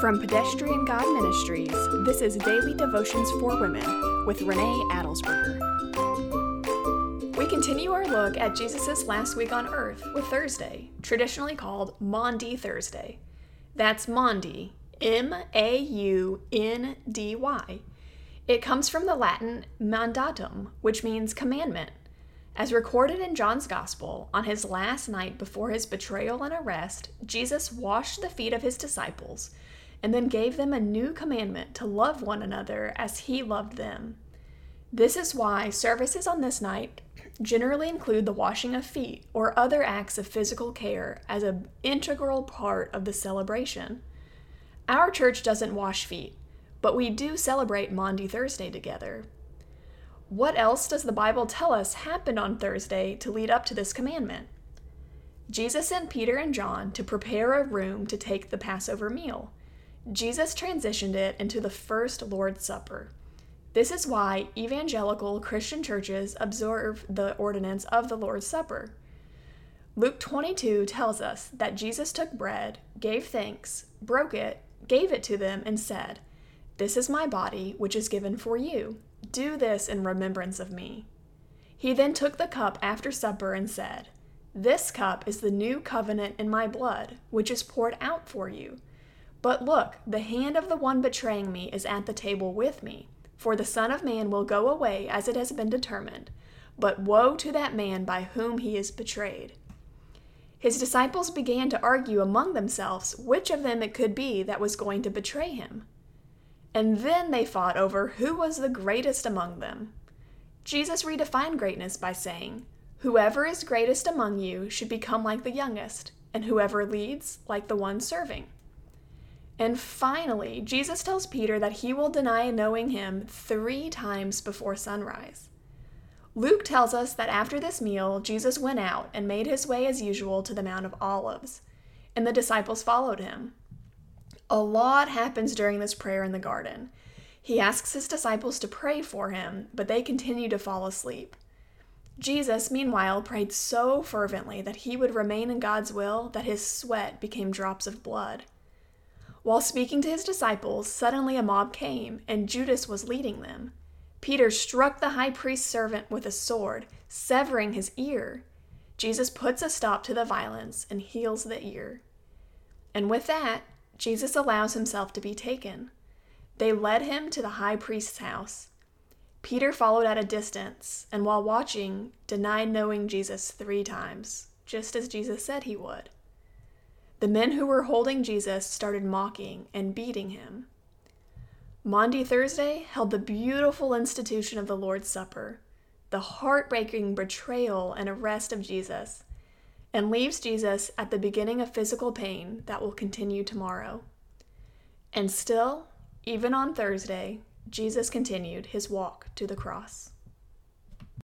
From Pedestrian God Ministries, this is Daily Devotions for Women with Renee Adelsberger. We continue our look at Jesus' last week on earth with Thursday, traditionally called Maundy Thursday. That's Maundy, M A U N D Y. It comes from the Latin mandatum, which means commandment. As recorded in John's Gospel, on his last night before his betrayal and arrest, Jesus washed the feet of his disciples and then gave them a new commandment to love one another as he loved them. This is why services on this night generally include the washing of feet or other acts of physical care as an integral part of the celebration. Our church doesn't wash feet, but we do celebrate Maundy Thursday together. What else does the Bible tell us happened on Thursday to lead up to this commandment? Jesus sent Peter and John to prepare a room to take the Passover meal. Jesus transitioned it into the first Lord's Supper. This is why evangelical Christian churches observe the ordinance of the Lord's Supper. Luke 22 tells us that Jesus took bread, gave thanks, broke it, gave it to them, and said, This is my body, which is given for you. Do this in remembrance of me. He then took the cup after supper and said, This cup is the new covenant in my blood, which is poured out for you. But look, the hand of the one betraying me is at the table with me. For the Son of Man will go away as it has been determined. But woe to that man by whom he is betrayed. His disciples began to argue among themselves which of them it could be that was going to betray him. And then they fought over who was the greatest among them. Jesus redefined greatness by saying, Whoever is greatest among you should become like the youngest, and whoever leads, like the one serving. And finally, Jesus tells Peter that he will deny knowing him three times before sunrise. Luke tells us that after this meal, Jesus went out and made his way as usual to the Mount of Olives, and the disciples followed him. A lot happens during this prayer in the garden. He asks his disciples to pray for him, but they continue to fall asleep. Jesus, meanwhile, prayed so fervently that he would remain in God's will that his sweat became drops of blood. While speaking to his disciples, suddenly a mob came, and Judas was leading them. Peter struck the high priest's servant with a sword, severing his ear. Jesus puts a stop to the violence and heals the ear. And with that, Jesus allows himself to be taken. They led him to the high priest's house. Peter followed at a distance, and while watching, denied knowing Jesus three times, just as Jesus said he would. The men who were holding Jesus started mocking and beating him. Maundy Thursday held the beautiful institution of the Lord's Supper, the heartbreaking betrayal and arrest of Jesus and leaves Jesus at the beginning of physical pain that will continue tomorrow. And still, even on Thursday, Jesus continued his walk to the cross.